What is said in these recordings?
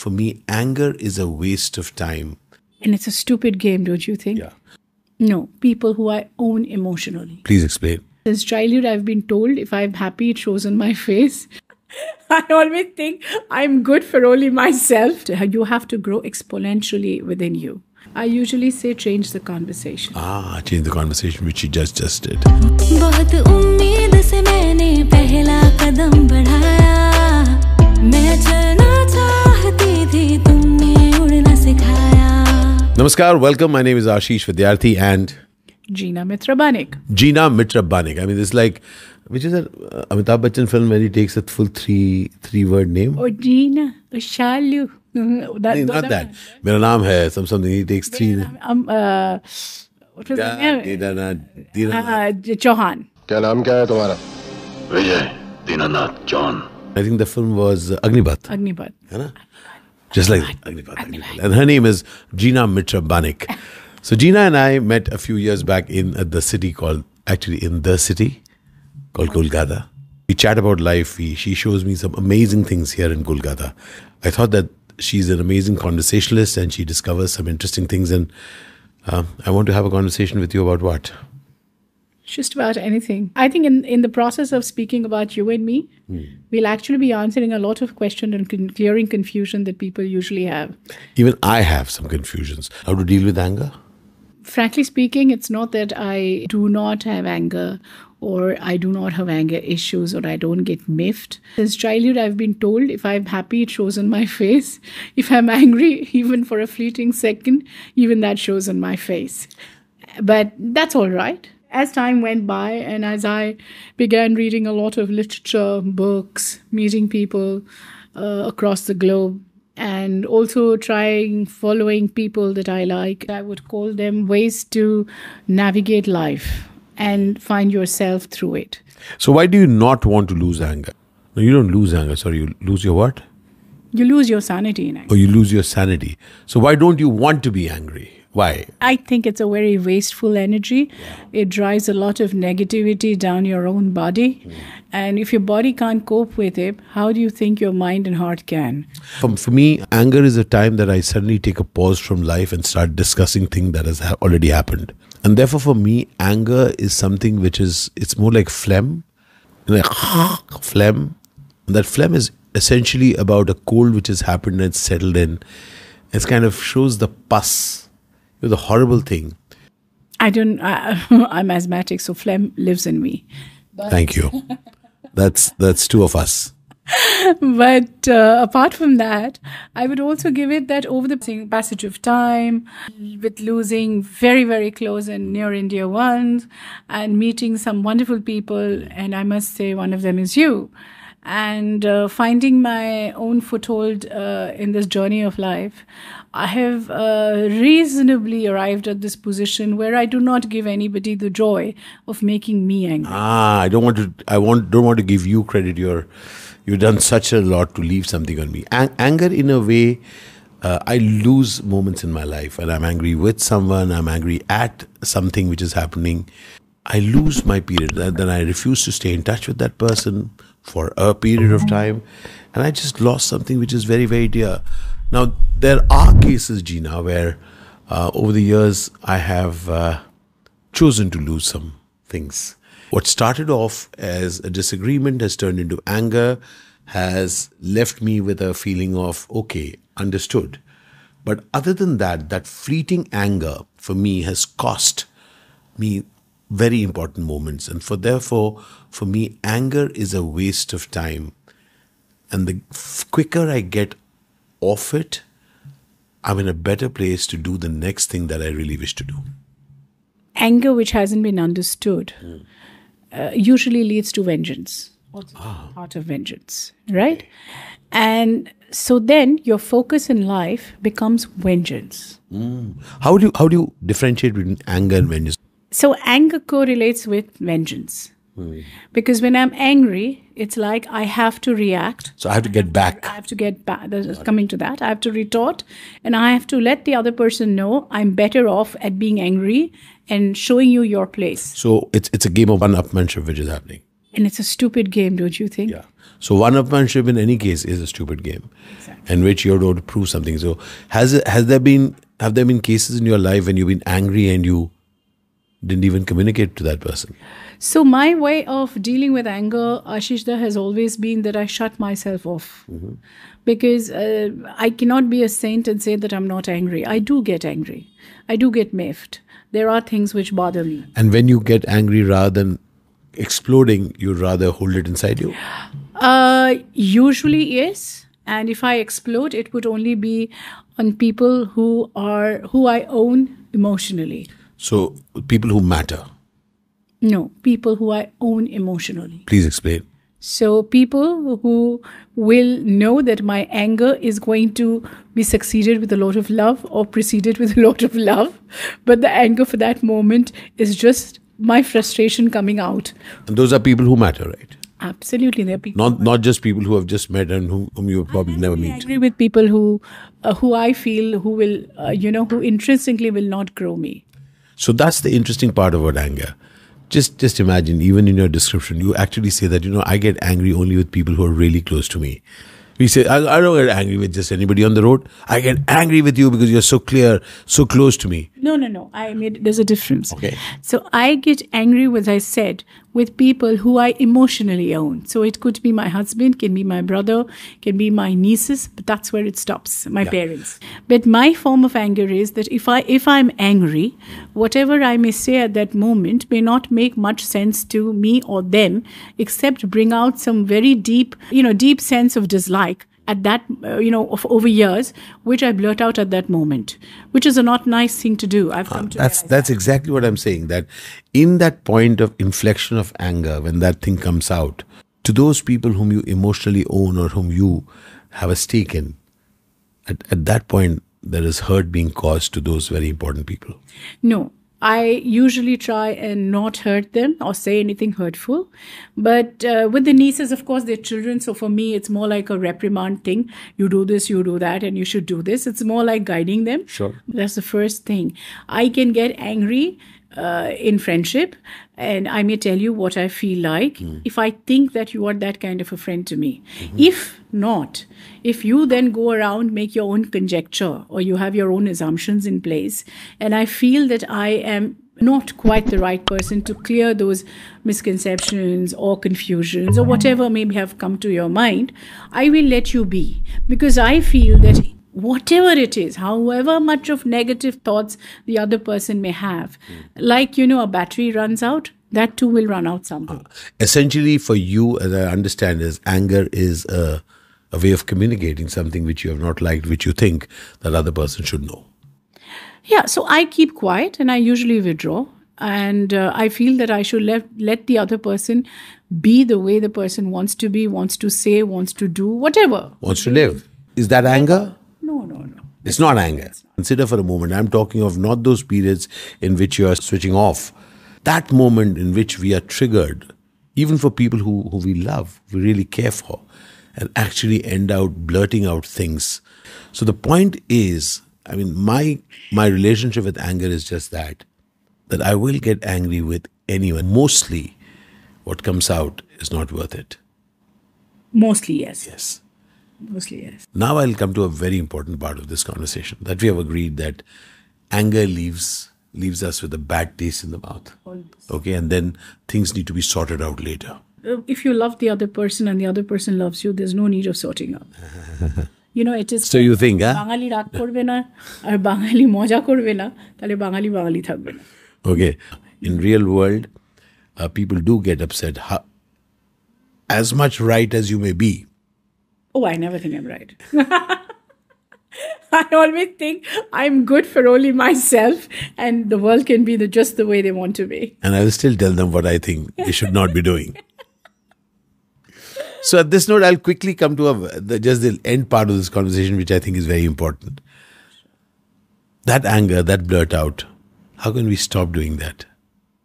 for me, anger is a waste of time. And it's a stupid game, don't you think? Yeah. No, people who I own emotionally. Please explain. Since childhood, I've been told if I'm happy, it shows on my face. I always think I'm good for only myself. You have to grow exponentially within you. I usually say change the conversation. Ah, change the conversation, which she just just did. Namaskar, welcome. My name is Ashish Vidyarthi and Gina Mitra Banik. Gina Mitra Banik. I mean, this is like, which is a uh, Amitabh Bachchan film where he takes a full three three word name. Oh, Gina, oh, Shalu. That, Nee, those not are that. Mera naam hai, some something. He takes three. my- Um, uh, what was Da, the name? Didana, Didana. Uh, Chauhan. क्या नाम क्या है तुम्हारा Vijay Dinanath John I think the film was uh, Agnibat. Agnipat. है ना? Just like. And her name is Jeena Mitra Banik. So Jeena and I met a few years back in uh, the city called, actually in the city called Kolkata. We chat about life. We, she shows me some amazing things here in Kolkata. I thought that she's an amazing conversationalist and she discovers some interesting things. And um, I want to have a conversation with you about what? Just about anything. I think in, in the process of speaking about you and me, hmm. we'll actually be answering a lot of questions and con- clearing confusion that people usually have. Even I have some confusions. How to deal with anger? Frankly speaking, it's not that I do not have anger or I do not have anger issues or I don't get miffed. Since childhood, I've been told if I'm happy, it shows on my face. If I'm angry, even for a fleeting second, even that shows on my face. But that's all right. As time went by and as I began reading a lot of literature, books, meeting people uh, across the globe, and also trying following people that I like, I would call them ways to navigate life and find yourself through it. So why do you not want to lose anger? No, you don't lose anger. Sorry, you lose your what? You lose your sanity in anger. Or you lose your sanity. So why don't you want to be angry? Why? I think it's a very wasteful energy. It drives a lot of negativity down your own body. Hmm. And if your body can't cope with it, how do you think your mind and heart can? For, for me, anger is a time that I suddenly take a pause from life and start discussing things that has ha- already happened. And therefore, for me, anger is something which is it's more like phlegm, like phlegm. And that phlegm is essentially about a cold which has happened and settled in. It kind of shows the pus, you know, the horrible thing. I don't, I, I'm asthmatic, so phlegm lives in me. Thank you. That's that's two of us. But uh, apart from that, I would also give it that over the passage of time, with losing very, very close and near and dear ones, and meeting some wonderful people, and I must say one of them is you, and uh, finding my own foothold uh, in this journey of life, I have uh, reasonably arrived at this position where I do not give anybody the joy of making me angry. Ah, I don't want to. I want don't want to give you credit. You're you've done such a lot to leave something on me. Ang- anger, in a way, uh, I lose moments in my life, and I'm angry with someone. I'm angry at something which is happening. I lose my period, then I refuse to stay in touch with that person for a period of time, and I just lost something which is very very dear. Now there are cases, Jeena, where uh, over the years I have. Uh, chosen to lose some things. What started off as a disagreement has turned into anger, has left me with a feeling of, okay, understood. But other than that, that fleeting anger for me has cost me very important moments. And for therefore, for me, anger is a waste of time. And the quicker I get off it, I'm in a better place to do the next thing that I really wish to do. anger which hasn't been understood hmm. uh, usually leads to vengeance. What's part ah. of vengeance, right? And so then your focus in life becomes vengeance. Hmm. How do you, how do you differentiate between anger and vengeance? So anger correlates with vengeance. Because when I'm angry, it's like I have to react. So I have to get back. I have to get back. This is coming to that. I have to retort, and I have to let the other person know I'm better off at being angry and showing you your place. So it's it's a game of one-upmanship which is happening. And it's a stupid game, don't you think? Yeah. So one-upmanship in any case is a stupid game, in which you're going to prove something. So has has there been have there been cases in your life when you've been angry and you didn't even communicate to that person? So my way of dealing with anger, Ashishda, has always been that I shut myself off. Because uh, I cannot be a saint and say that I'm not angry. I do get angry. I do get miffed. There are things which bother me. And when you get angry, rather than exploding, you rather hold it inside you. Uh, usually, yes. And if I explode, it would only be on people who are who I own emotionally. So people who matter. No, people who I own emotionally. Please explain. So people who will know that my anger is going to be succeeded with a lot of love or preceded with a lot of love, but the anger for that moment is just my frustration coming out. And those are people who matter, right? Absolutely, there are people. Not not just people who have just met and whom, whom you will probably never meet. I agree with people who, uh, who I feel who will, uh, you know, who intrinsically will not grow me. So that's the interesting part about anger. Just just imagine, even in your description, you actually say that you know I get angry only with people who are really close to me. We say I, I don't get angry with just anybody on the road. I get angry with you because you're so clear, so close to me. No, no, no. I made there's a difference. Okay. So I get angry, as I said, with people who I emotionally own. So it could be my husband, can be my brother, can be my nieces, but that's where it stops. My parents. But my form of anger is that if I if I'm angry, whatever I may say at that moment may not make much sense to me or them, except bring out some very deep, you know, deep sense of dislike at that uh, you know of over years which i blurt out at that moment which is a not nice thing to do i've come to That's that's exactly what I'm saying. That in that point of inflection of anger, when that thing comes out, to those people whom you emotionally own or whom you have a stake in, at, at that point there is hurt being caused to those very important people. No, I usually try and not hurt them or say anything hurtful. But uh, with the nieces, of course, they're children. So for me, it's more like a reprimand thing. You do this, you do that, and you should do this. It's more like guiding them. Sure. That's the first thing. I can get angry uh, in friendship and I may tell you what I feel like hmm. if I think that you are that kind of a friend to me. Mm-hmm. If not, if you then go around, make your own conjecture or you have your own assumptions in place, and I feel that I am not quite the right person to clear those misconceptions or confusions or hmm. whatever may have come to your mind, I will let you be. Because I feel that whatever it is, however much of negative thoughts the other person may have, like you know, a battery runs out, that too will run out someday. Essentially, for you, as I understand, is anger is a, a way of communicating something which you have not liked, which you think that other person should know. Yeah, so I keep quiet and I usually withdraw. And uh, I feel that I should let, let the other person be the way the person wants to be, wants to say, wants to do, whatever. Wants to live. Is that anger? It's not anger. Consider for a moment, I'm talking of not those periods in which you are switching off. That moment in which we are triggered, even for people who, who we love, we really care for, and actually end out blurting out things. So the point is, I mean, my my relationship with anger is just that. That I will get angry with anyone. Mostly what comes out is not worth it. Mostly, yes. Yes Mostly, yes. Now I'll come to a very important part of this conversation that we have agreed that anger leaves leaves us with a bad taste in the mouth. Okay, and then things need to be sorted out later. Uh, if you love the other person and the other person loves you, there's no need of sorting out. you know, it is. So you think, huh? বাঙালি রাগ করবে না আর বাঙালি মজা করবে না তাহলে বাঙালি বাঙালি থাকবে না Okay, in real world, uh, people do get upset. How, as much right as you may be, Oh, I never think I'm right. I always think I'm good for only myself, and the world can be the, just the way they want to be. and I will still tell them what I think they should not be doing. So at this note, I'll quickly come to a, the, just the end part of this conversation, which I think is very important. That anger, that blurt out, how can we stop doing that?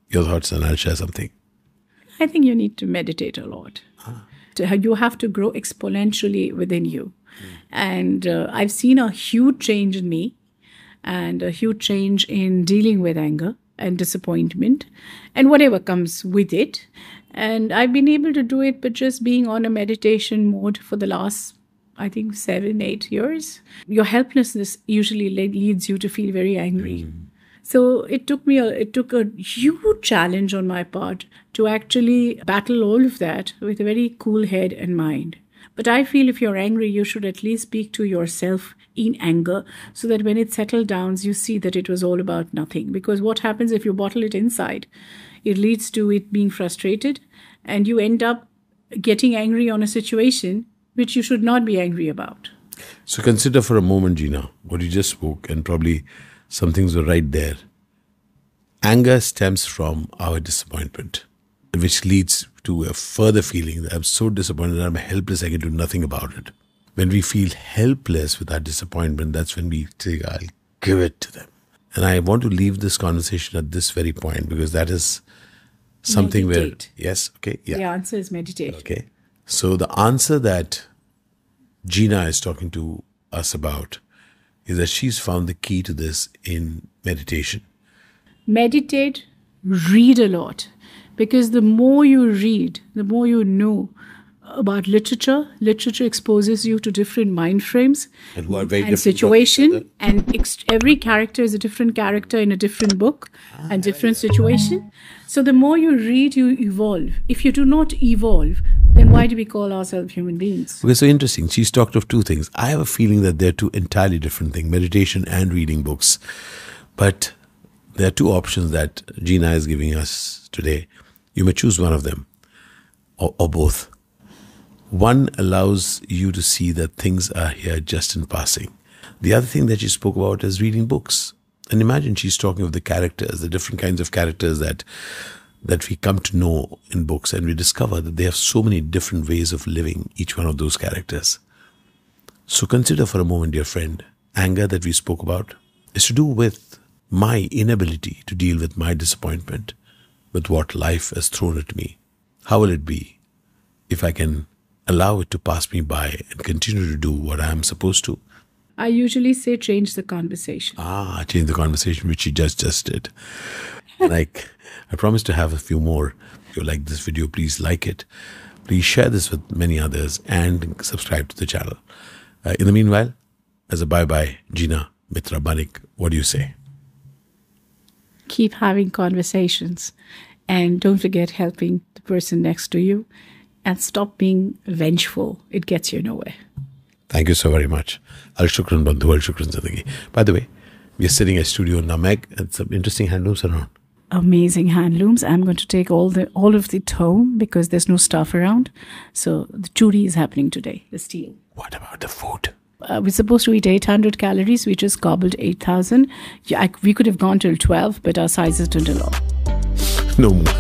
Your thoughts, and I'll share something. I think you need to meditate a lot. Ah. To- You have to grow exponentially within you. And uh, I've seen a huge change in me and a huge change in dealing with anger. and disappointment and whatever comes with it. And I've been able to do it, but just being on a meditation mode for the last, I think, seven, eight years. Your helplessness usually le- leads you to feel very angry. So it took me a it took a huge challenge on my part to actually battle all of that with a very cool head and mind. But I feel if you're angry, you should at least speak to yourself in anger so that when it settles down, you see that it was all about nothing. Because what happens if you bottle it inside? It leads to it being frustrated and you end up getting angry on a situation which you should not be angry about. So consider for a moment, Jeena, what you just spoke, and probably some things were right there. Anger stems from our disappointment, which leads to a further feeling that I'm so disappointed I'm helpless, I can do nothing about it. When we feel helpless with our disappointment, that's when we say, I'll give it to them. And I want to leave this conversation at this very point because that is something Meditate. where, yes, okay, yeah. The answer is meditate. Okay. So the answer that Jeena is talking to us about is that she's found the key to this in meditation. meditate, read a lot. Because the more you read, the more you know about literature. Literature exposes you to different mind frames And who are very and different situation. And ex- every character is a different character in a different book ah, and different situation. So the more you read, you evolve. If you do not evolve, then why do we call ourselves human beings? Okay, so interesting. She's talked of two things. I have a feeling that they're two entirely different things meditation and reading books. But there are two options that Jeena is giving us today. You may choose one of them or, or both. One allows you to see that things are here just in passing. The other thing that she spoke about is reading books. And imagine she's talking of the characters, the different kinds of characters that that we come to know in books and we discover that they have so many different ways of living each one of those characters. So consider for a moment, dear friend, anger that we spoke about is to do with my inability to deal with my disappointment with what life has thrown at me. How will it be if I can allow it to pass me by and continue to do what I am supposed to? I usually say change the conversation. Ah, change the conversation, which you just just did. like, I promise to have a few more. If you like this video, please like it. Please share this with many others and subscribe to the channel. Uh, in the meanwhile, as a bye bye, Jeena Mitra Banik, what do you say? keep having conversations and don't forget helping the person next to you and stop being vengeful it gets you nowhere Thank you so very much. Al Shukran Bandhu, Al Shukran Zindagi. By the way, we are sitting at Studio Namek and some interesting handlooms around. amazing handlooms i'm going to take all the all of it home because there's no stuff around so the churi is happening today the steel What about the food? uh, we're supposed to eat 800 calories we just gobbled 8000 yeah, I, we could have gone till 12 but our sizes didn't allow No more.